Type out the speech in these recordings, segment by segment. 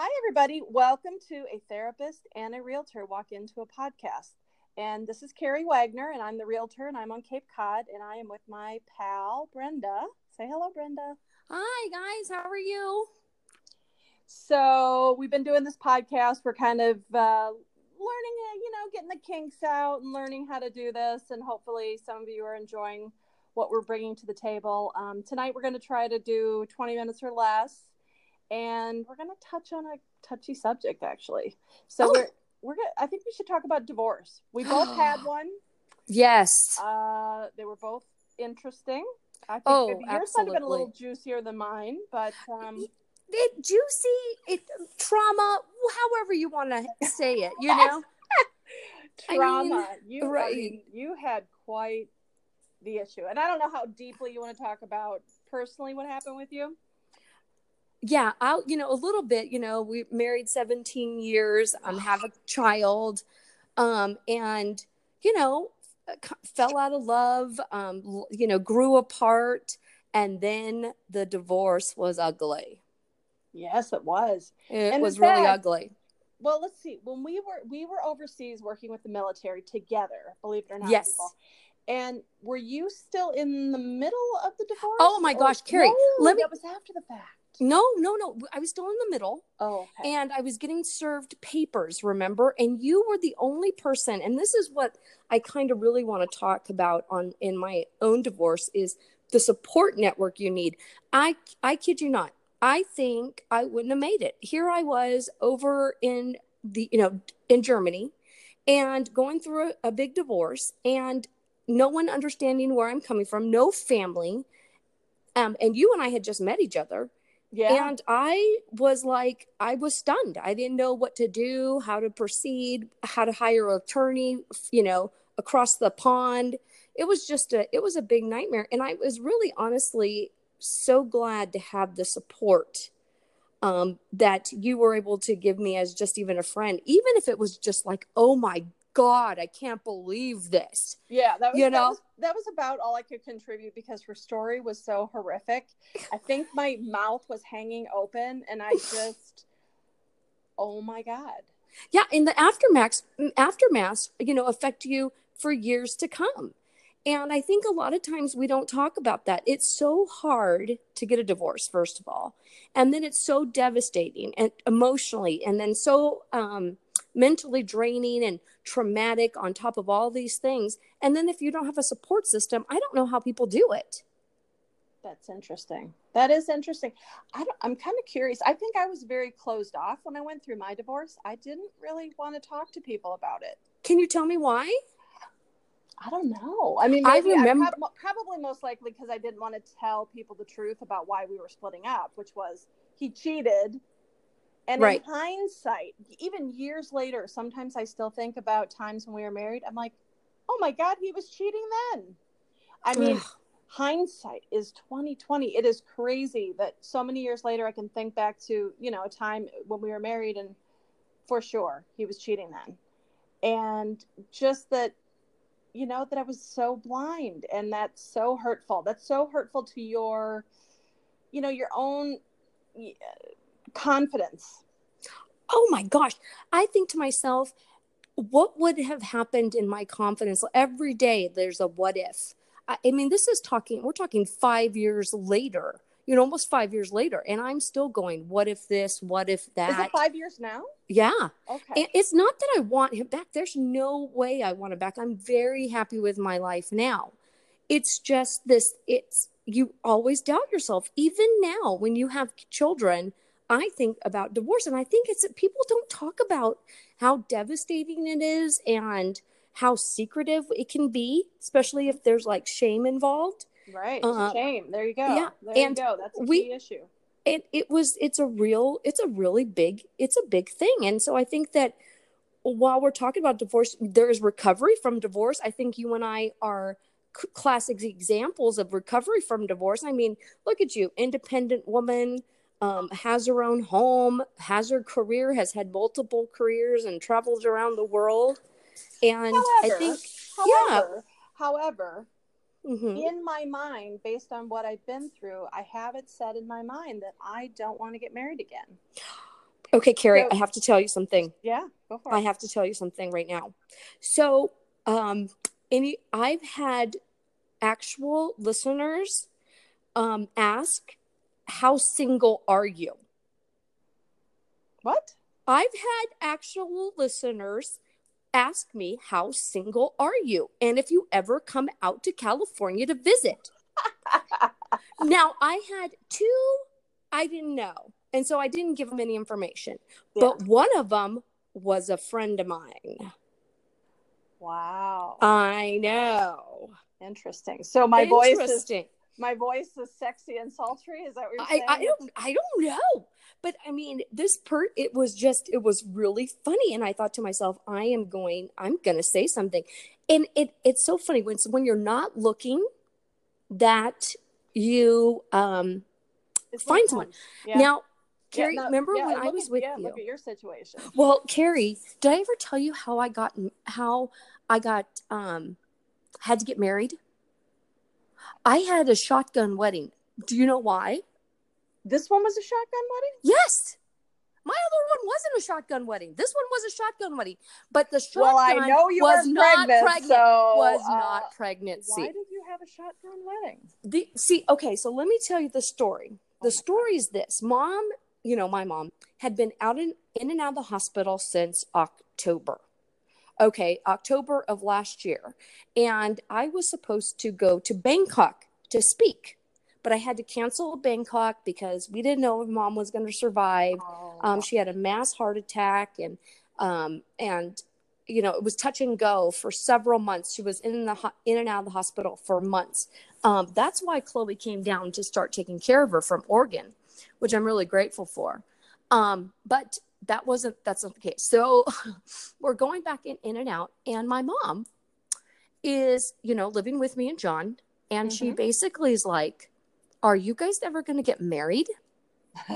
Hi, everybody. Welcome to a therapist and a realtor walk into a podcast. And this is Carrie Wagner, and I'm the realtor, and I'm on Cape Cod, and I am with my pal, Brenda. Say hello, Brenda. Hi, guys. How are you? So, we've been doing this podcast. We're kind of uh, learning, you know, getting the kinks out and learning how to do this. And hopefully, some of you are enjoying what we're bringing to the table. Um, tonight, we're going to try to do 20 minutes or less and we're going to touch on a touchy subject actually. So oh. we're we're gonna, I think we should talk about divorce. We both had one. Yes. Uh, they were both interesting. I think oh, yours absolutely. might have been a little juicier than mine, but um, it juicy, it trauma, however you want to say it, you know. trauma. I mean, you right. I mean, you had quite the issue, and I don't know how deeply you want to talk about personally what happened with you yeah i'll you know a little bit you know we married 17 years um have a child um and you know fell out of love um you know grew apart and then the divorce was ugly yes it was it and was really ugly well let's see when we were we were overseas working with the military together believe it or not yes people. And were you still in the middle of the divorce? Oh my gosh, Carrie! No, let me. That was after the fact. No, no, no. I was still in the middle. Oh, okay. And I was getting served papers, remember? And you were the only person, and this is what I kind of really want to talk about on in my own divorce is the support network you need. I I kid you not. I think I wouldn't have made it. Here I was over in the, you know, in Germany and going through a, a big divorce and no one understanding where I'm coming from, no family. Um, and you and I had just met each other yeah. And I was like, I was stunned. I didn't know what to do, how to proceed, how to hire an attorney, you know, across the pond. It was just a, it was a big nightmare. And I was really honestly so glad to have the support um, that you were able to give me as just even a friend, even if it was just like, oh my God, I can't believe this. Yeah, that was, you know? that was, that was about all I could contribute because her story was so horrific. I think my mouth was hanging open and I just, oh my God. Yeah, and the aftermath, aftermath, you know, affect you for years to come. And I think a lot of times we don't talk about that. It's so hard to get a divorce, first of all. And then it's so devastating and emotionally, and then so um, mentally draining and traumatic on top of all these things. And then if you don't have a support system, I don't know how people do it. That's interesting. That is interesting. I am kind of curious. I think I was very closed off when I went through my divorce. I didn't really want to talk to people about it. Can you tell me why? I don't know. I mean, I remember I prob- probably most likely because I didn't want to tell people the truth about why we were splitting up, which was he cheated and right. in hindsight, even years later, sometimes I still think about times when we were married. I'm like, oh my God, he was cheating then. I mean, hindsight is 2020. It is crazy that so many years later I can think back to, you know, a time when we were married and for sure he was cheating then. And just that, you know, that I was so blind and that's so hurtful. That's so hurtful to your, you know, your own confidence. Oh my gosh. I think to myself, what would have happened in my confidence? Every day there's a what if. I, I mean, this is talking, we're talking five years later, you know, almost five years later. And I'm still going, what if this, what if that? Is it five years now? Yeah. Okay. And it's not that I want him back. There's no way I want him back. I'm very happy with my life now. It's just this, it's, you always doubt yourself. Even now, when you have children, I think about divorce. And I think it's that people don't talk about how devastating it is and how secretive it can be, especially if there's like shame involved. Right. Uh, shame. There you go. Yeah. There and you go. That's a we, key issue. It, it was, it's a real, it's a really big, it's a big thing. And so I think that while we're talking about divorce, there is recovery from divorce. I think you and I are classic examples of recovery from divorce. I mean, look at you, independent woman, um, has her own home, has her career, has had multiple careers, and travels around the world. And however, I think, however, yeah. However, mm-hmm. in my mind, based on what I've been through, I have it set in my mind that I don't want to get married again. Okay, Carrie, so, I have to tell you something. Yeah, go for it. I have to tell you something right now. So, um, any I've had actual listeners um ask, "How single are you?" What? I've had actual listeners ask me, How single are you? And if you ever come out to California to visit. now, I had two I didn't know. And so I didn't give them any information. Yeah. But one of them was a friend of mine. Wow. I know. Interesting. So my voice is my voice is sexy and sultry. Is that what you're saying? I, I don't I don't know. But I mean, this per it was just it was really funny, and I thought to myself, I am going, I'm gonna say something, and it it's so funny when when you're not looking, that you um it's find someone. Yeah. Now, Carrie, yeah, no, remember yeah, when I was at, with yeah, you? Look at your situation. Well, Carrie, did I ever tell you how I got how I got um had to get married? I had a shotgun wedding. Do you know why? This one was a shotgun wedding? Yes. My other one wasn't a shotgun wedding. This one was a shotgun wedding. But the shotgun well, I know you was not pregnant. pregnant so, was uh, not pregnancy. Why did you have a shotgun wedding? The, see, okay, so let me tell you the story. The oh story God. is this. Mom, you know, my mom had been out in, in and out of the hospital since October. Okay, October of last year. And I was supposed to go to Bangkok to speak but I had to cancel Bangkok because we didn't know if mom was going to survive. Oh. Um, she had a mass heart attack and um, and you know it was touch and go for several months. She was in the in and out of the hospital for months. Um, that's why Chloe came down to start taking care of her from Oregon, which I'm really grateful for. Um, but that wasn't that's not the case. So we're going back in in and out, and my mom is you know living with me and John, and mm-hmm. she basically is like are you guys ever going to get married?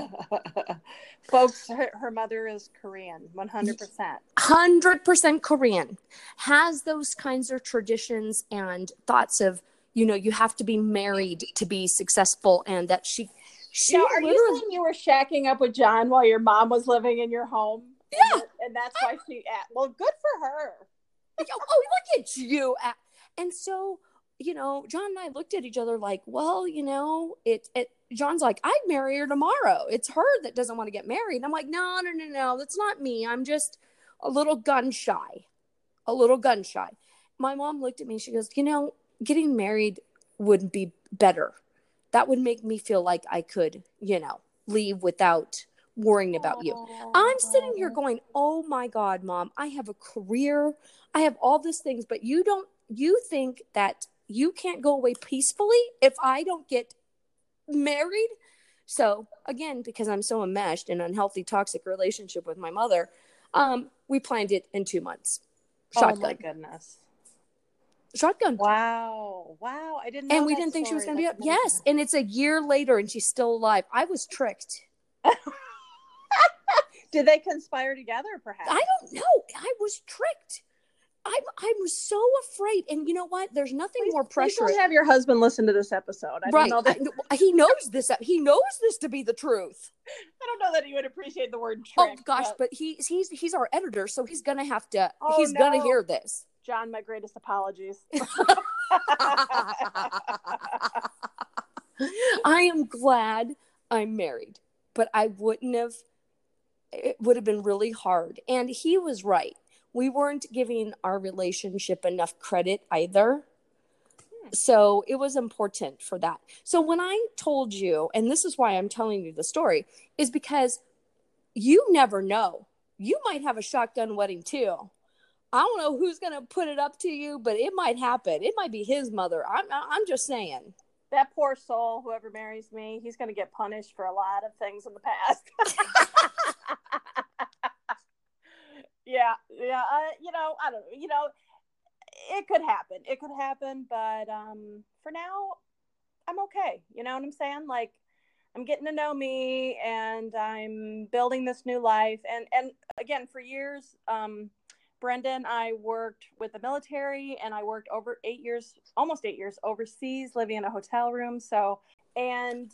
Folks, her, her, mother is Korean, 100%. 100% Korean. Has those kinds of traditions and thoughts of, you know, you have to be married to be successful and that she. She now, are you saying you were shacking up with John while your mom was living in your home? Yeah. And, and that's why she, eh, well, good for her. oh, look at you. And so you know, John and I looked at each other like, well, you know, it, it, John's like, I'd marry her tomorrow. It's her that doesn't want to get married. And I'm like, no, no, no, no, that's not me. I'm just a little gun shy, a little gun shy. My mom looked at me. She goes, you know, getting married would be better. That would make me feel like I could, you know, leave without worrying about you. I'm sitting here going, oh my God, mom, I have a career. I have all these things, but you don't, you think that you can't go away peacefully if I don't get married. So again, because I'm so enmeshed in unhealthy, toxic relationship with my mother, um, we planned it in two months. Shotgun. Oh my goodness. Shotgun. Wow. Wow. I didn't And we didn't think she was going to be up. Yes. And it's a year later and she's still alive. I was tricked. Did they conspire together, perhaps? I don't know. I was tricked. I'm I'm so afraid, and you know what? There's nothing please, more pressure. Please don't have your husband listen to this episode. I right. don't know that I, he knows this. He knows this to be the truth. I don't know that he would appreciate the word trick. Oh gosh, but, but he's he's he's our editor, so he's gonna have to. Oh, he's no. gonna hear this. John, my greatest apologies. I am glad I'm married, but I wouldn't have. It would have been really hard, and he was right we weren't giving our relationship enough credit either. Hmm. So it was important for that. So when I told you, and this is why I'm telling you the story, is because you never know. You might have a shotgun wedding too. I don't know who's going to put it up to you, but it might happen. It might be his mother. I'm I'm just saying. That poor soul, whoever marries me, he's going to get punished for a lot of things in the past. yeah, yeah. Uh, you know, I don't. You know, it could happen. It could happen, but um, for now, I'm okay. You know what I'm saying? Like, I'm getting to know me, and I'm building this new life. And and again, for years, um, Brenda and I worked with the military, and I worked over eight years, almost eight years overseas, living in a hotel room. So and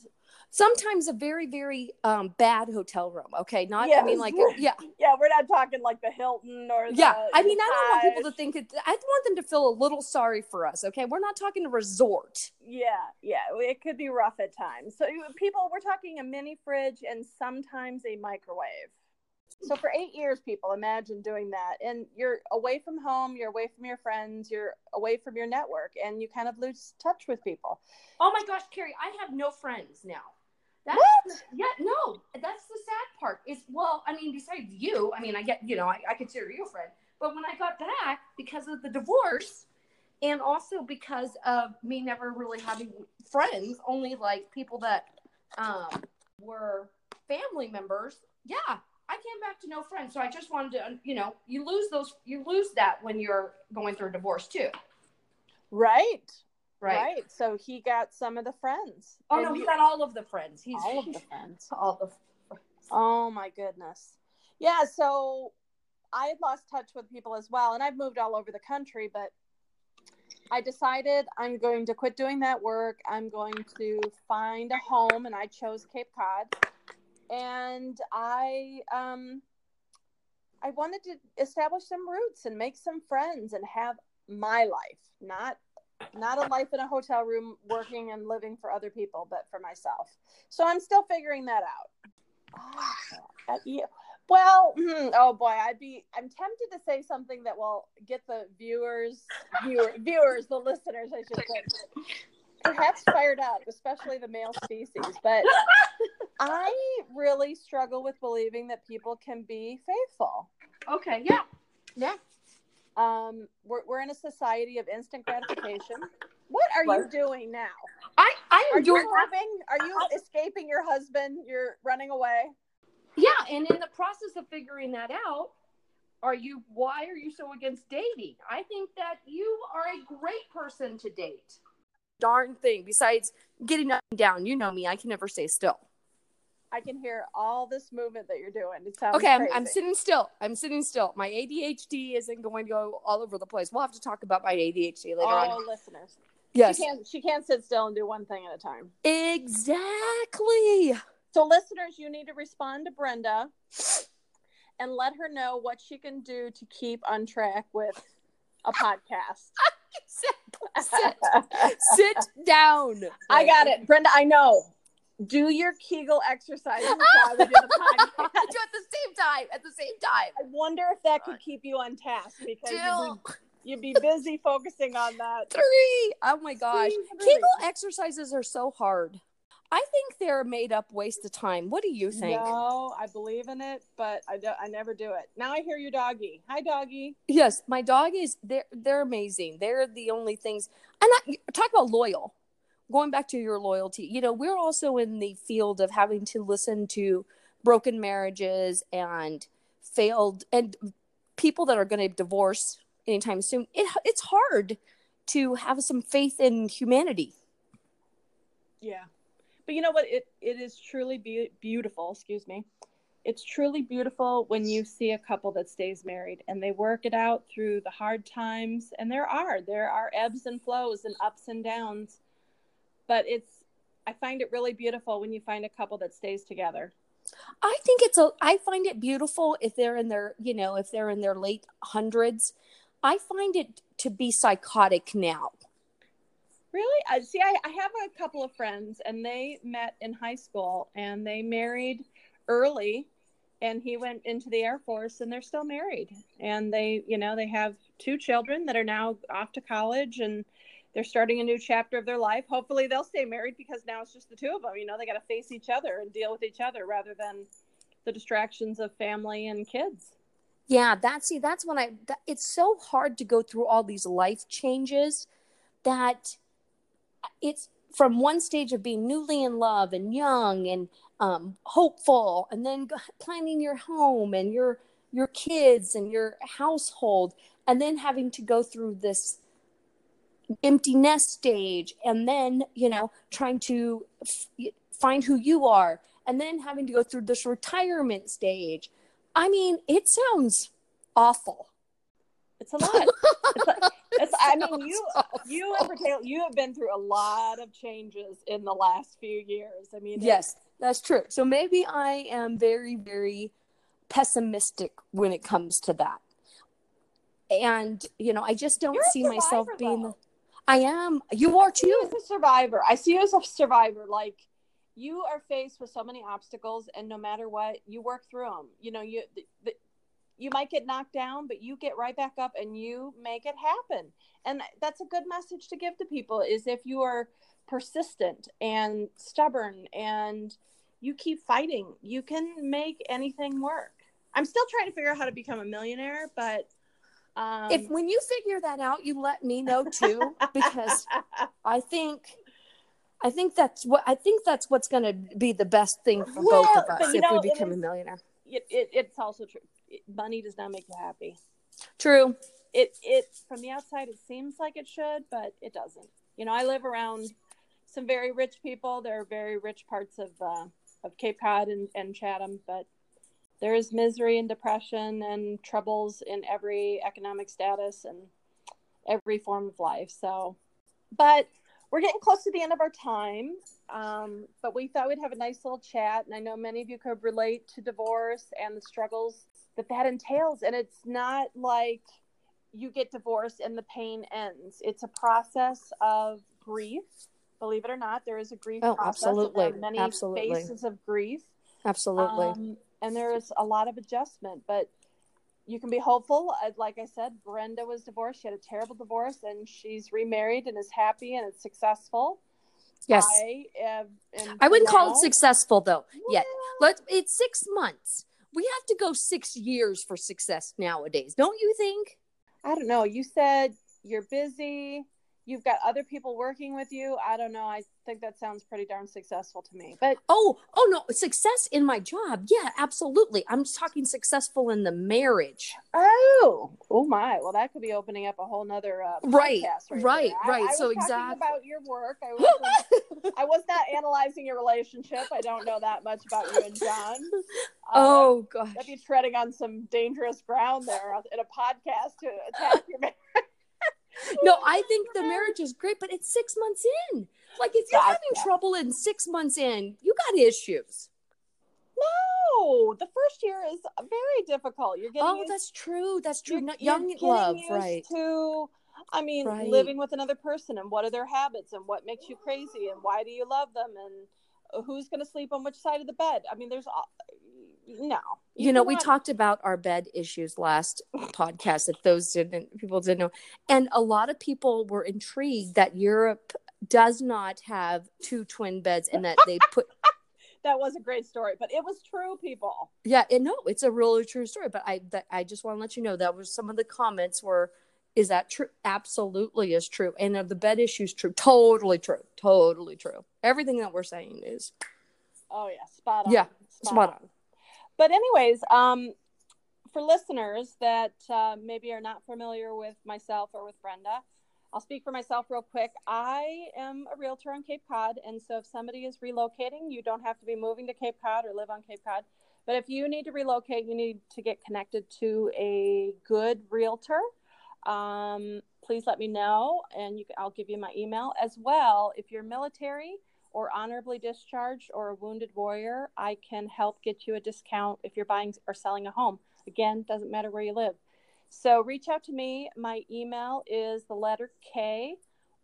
sometimes a very very um, bad hotel room okay? Not yes. i mean like yeah. Yeah we're not talking like the hilton or the, yeah i mean i don't want people to think it i want them to feel a little sorry for us okay? We're not talking a resort. Yeah yeah it could be rough at times. So people we're talking a mini fridge and sometimes a microwave so for eight years people imagine doing that. And you're away from home you're away from your friends you're away from your network and you kind of lose touch with people. Oh my gosh carrie i have no friends now. That's what? yeah no that's the sad part is well i mean besides you i mean i get you know I, I consider you a friend but when i got back because of the divorce and also because of me never really having friends only like people that um, were family members yeah I came back to no friends. So I just wanted to, you know, you lose those, you lose that when you're going through a divorce too. Right. Right. Right. So he got some of the friends. Oh and no, he got all of the friends. He's all of the friends. all the friends. Oh my goodness. Yeah. So I had lost touch with people as well, and I've moved all over the country, but I decided I'm going to quit doing that work. I'm going to find a home, and I chose Cape Cod and I um I wanted to establish some roots and make some friends and have my life, not not a life in a hotel room working and living for other people, but for myself. So I'm still figuring that out. Yeah. Well, hmm, oh boy, I'd be I'm tempted to say something that will get the viewers viewer, viewers, the listeners, I should say, perhaps fired up, especially the male species. But I really struggle with believing that people can be faithful. Okay, yeah. Yeah. Um, we're, we're in a society of instant gratification. What are you doing now? I I'm are doing. You living? Are you escaping your husband? You're running away. Yeah, and in the process of figuring that out, are you? Why are you so against dating? I think that you are a great person to date darn thing besides getting up and down. You know me, I can never stay still. I can hear all this movement that you're doing. It sounds okay. I'm, I'm, sitting still. I'm sitting still. My ADHD isn't going to go all over the place. We'll have to talk about my ADHD later on. Oh, listeners. Yes. She can't, she can't sit still and do one thing at a time. Exactly. So, listeners, you need to respond to Brenda and let her know what she can do to keep on track with a podcast. sit, sit down. I got it, Brenda. I know. Do your Kegel exercises while we do the podcast. do at the same time. At the same time. I wonder if that could keep you on task because you'd be, you'd be, busy focusing on that. Three. Oh my gosh, Kegel exercises are so hard. I think they're a made up waste of time. What do you think? No, I believe in it, but I don't, I never do it. Now I hear your doggy. Hi, doggy. Yes, my dog is. They're they're amazing. They're the only things. And I, talk about loyal. Going back to your loyalty, you know, we're also in the field of having to listen to broken marriages and failed and people that are going to divorce anytime soon. It, it's hard to have some faith in humanity. Yeah but you know what it, it is truly be- beautiful excuse me it's truly beautiful when you see a couple that stays married and they work it out through the hard times and there are there are ebbs and flows and ups and downs but it's i find it really beautiful when you find a couple that stays together i think it's a i find it beautiful if they're in their you know if they're in their late hundreds i find it to be psychotic now Really? I see. I, I have a couple of friends, and they met in high school, and they married early, and he went into the Air Force, and they're still married, and they, you know, they have two children that are now off to college, and they're starting a new chapter of their life. Hopefully, they'll stay married because now it's just the two of them. You know, they got to face each other and deal with each other rather than the distractions of family and kids. Yeah, that's see, that's when I. That, it's so hard to go through all these life changes that it's from one stage of being newly in love and young and um, hopeful, and then planning your home and your your kids and your household, and then having to go through this empty nest stage, and then you know trying to f- find who you are, and then having to go through this retirement stage. I mean, it sounds awful. It's a lot. it's, like, It's, I mean, you, you in particular, you have been through a lot of changes in the last few years. I mean, yes, that's true. So maybe I am very, very pessimistic when it comes to that. And you know, I just don't see myself being. The, I am. You are too. You as a survivor. I see you as a survivor. Like you are faced with so many obstacles, and no matter what, you work through them. You know, you the, the, you might get knocked down, but you get right back up and you make it happen. And that's a good message to give to people. Is if you are persistent and stubborn and you keep fighting, you can make anything work. I'm still trying to figure out how to become a millionaire, but um, if when you figure that out, you let me know too, because I think I think that's what I think that's what's going to be the best thing for well, both of us if know, we become a millionaire. It, it, it's also true. Money does not make you happy. True. It it from the outside it seems like it should, but it doesn't. You know, I live around some very rich people. There are very rich parts of uh, of Cape Cod and, and Chatham, but there is misery and depression and troubles in every economic status and every form of life. So, but we're getting close to the end of our time. Um, but we thought we'd have a nice little chat. And I know many of you could relate to divorce and the struggles that that entails. And it's not like you get divorced and the pain ends, it's a process of grief. Believe it or not, there is a grief oh, process. Absolutely. many absolutely. phases of grief. Absolutely. Um, and there is a lot of adjustment, but you can be hopeful. Uh, like I said, Brenda was divorced. She had a terrible divorce, and she's remarried and is happy and it's successful. Yes, I, I wouldn't now, call it successful though. Well, yet, let it's six months. We have to go six years for success nowadays, don't you think? I don't know. You said you're busy you've got other people working with you. I don't know. I think that sounds pretty darn successful to me. But oh, oh no, success in my job. Yeah, absolutely. I'm just talking successful in the marriage. Oh, oh my. Well, that could be opening up a whole nother uh, right, right, right, I, right. I, so exactly about your work. I was, I was not analyzing your relationship. I don't know that much about you and John. Uh, oh gosh, I'd be treading on some dangerous ground there in a podcast to attack your marriage no, I think the marriage is great, but it's six months in. Like if you're having trouble in six months in, you got issues. No, the first year is very difficult. You're getting. Oh, that's true. That's true. Young love, right? To, I mean, right. living with another person and what are their habits and what makes you crazy and why do you love them and who's going to sleep on which side of the bed. I mean, there's no. You, you know, we talked about our bed issues last podcast. If those didn't, people didn't know, and a lot of people were intrigued that Europe does not have two twin beds and that they put. that was a great story, but it was true, people. Yeah, and no, it's a really true story. But I, that, I just want to let you know that was some of the comments were, is that true? Absolutely is true, and of the bed issues true, totally true, totally true. Everything that we're saying is. Oh yeah, spot on. Yeah, spot, spot on. on. But anyways, um, for listeners that uh, maybe are not familiar with myself or with Brenda, I'll speak for myself real quick. I am a realtor on Cape Cod, and so if somebody is relocating, you don't have to be moving to Cape Cod or live on Cape Cod. But if you need to relocate, you need to get connected to a good realtor. Um, please let me know, and you, I'll give you my email as well. If you're military, or honorably discharged or a wounded warrior, I can help get you a discount if you're buying or selling a home. Again, doesn't matter where you live. So reach out to me. My email is the letter K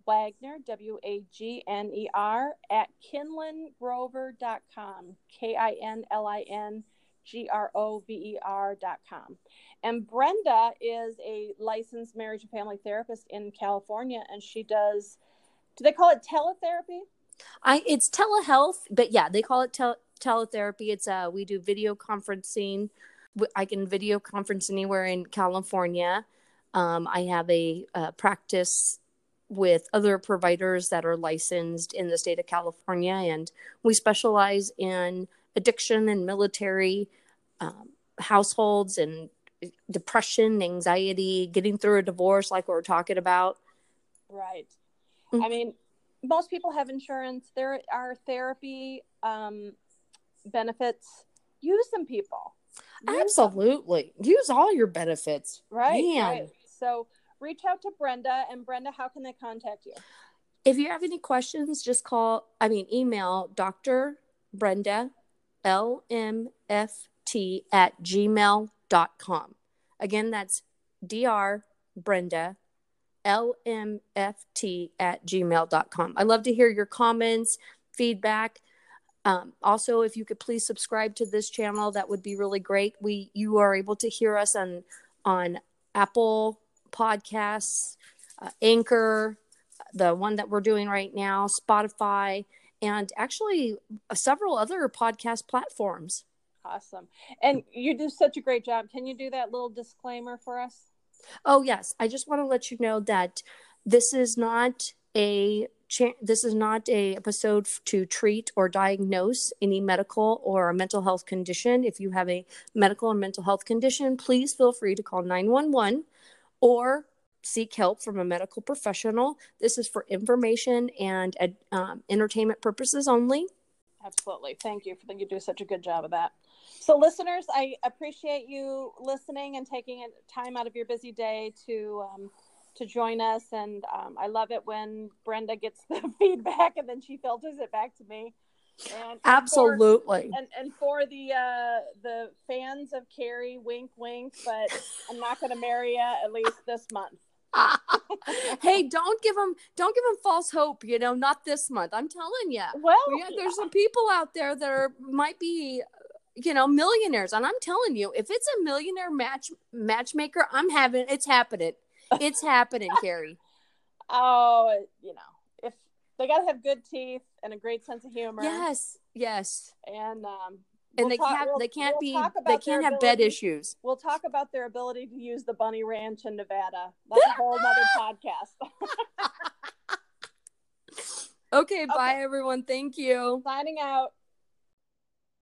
Wagner, W A G N E R, at kinlingrover.com. K I N L I N G R O V E R.com. And Brenda is a licensed marriage and family therapist in California, and she does, do they call it teletherapy? I it's telehealth, but yeah, they call it tel- teletherapy. It's uh we do video conferencing. I can video conference anywhere in California. Um, I have a, a practice with other providers that are licensed in the state of California, and we specialize in addiction and military um, households and depression, anxiety, getting through a divorce, like we are talking about. Right. Mm-hmm. I mean, most people have insurance. There are therapy um, benefits. Use them, people. Use Absolutely. Them. Use all your benefits. Right. Right. So reach out to Brenda. And Brenda, how can they contact you? If you have any questions, just call, I mean, email Dr. Brenda, LMFT at gmail.com. Again, that's Dr. Brenda, LMFT at gmail.com. I love to hear your comments, feedback. Um, also, if you could please subscribe to this channel, that would be really great. We you are able to hear us on on Apple Podcasts, uh, Anchor, the one that we're doing right now, Spotify, and actually uh, several other podcast platforms. Awesome. And you do such a great job. Can you do that little disclaimer for us? Oh, yes. I just want to let you know that this is not a this is not a episode to treat or diagnose any medical or mental health condition. If you have a medical or mental health condition, please feel free to call 911 or seek help from a medical professional. This is for information and um, entertainment purposes only. Absolutely. Thank you for that. You do such a good job of that. So, listeners, I appreciate you listening and taking time out of your busy day to um, to join us. And um, I love it when Brenda gets the feedback and then she filters it back to me. And Absolutely. For, and and for the uh, the fans of Carrie, wink, wink. But I'm not going to marry you at least this month. hey, don't give them don't give them false hope. You know, not this month. I'm telling you. Well, yeah, there's some people out there that are might be you know millionaires and i'm telling you if it's a millionaire match matchmaker i'm having it's happening it's happening, Carrie. Oh, you know, if they got to have good teeth and a great sense of humor. Yes, yes. And um, and we'll they talk, can't we'll, they can't we'll be they can't have ability, bed issues. We'll talk about their ability to use the bunny ranch in Nevada. That's a whole other podcast. okay, bye okay. everyone. Thank you. Signing out.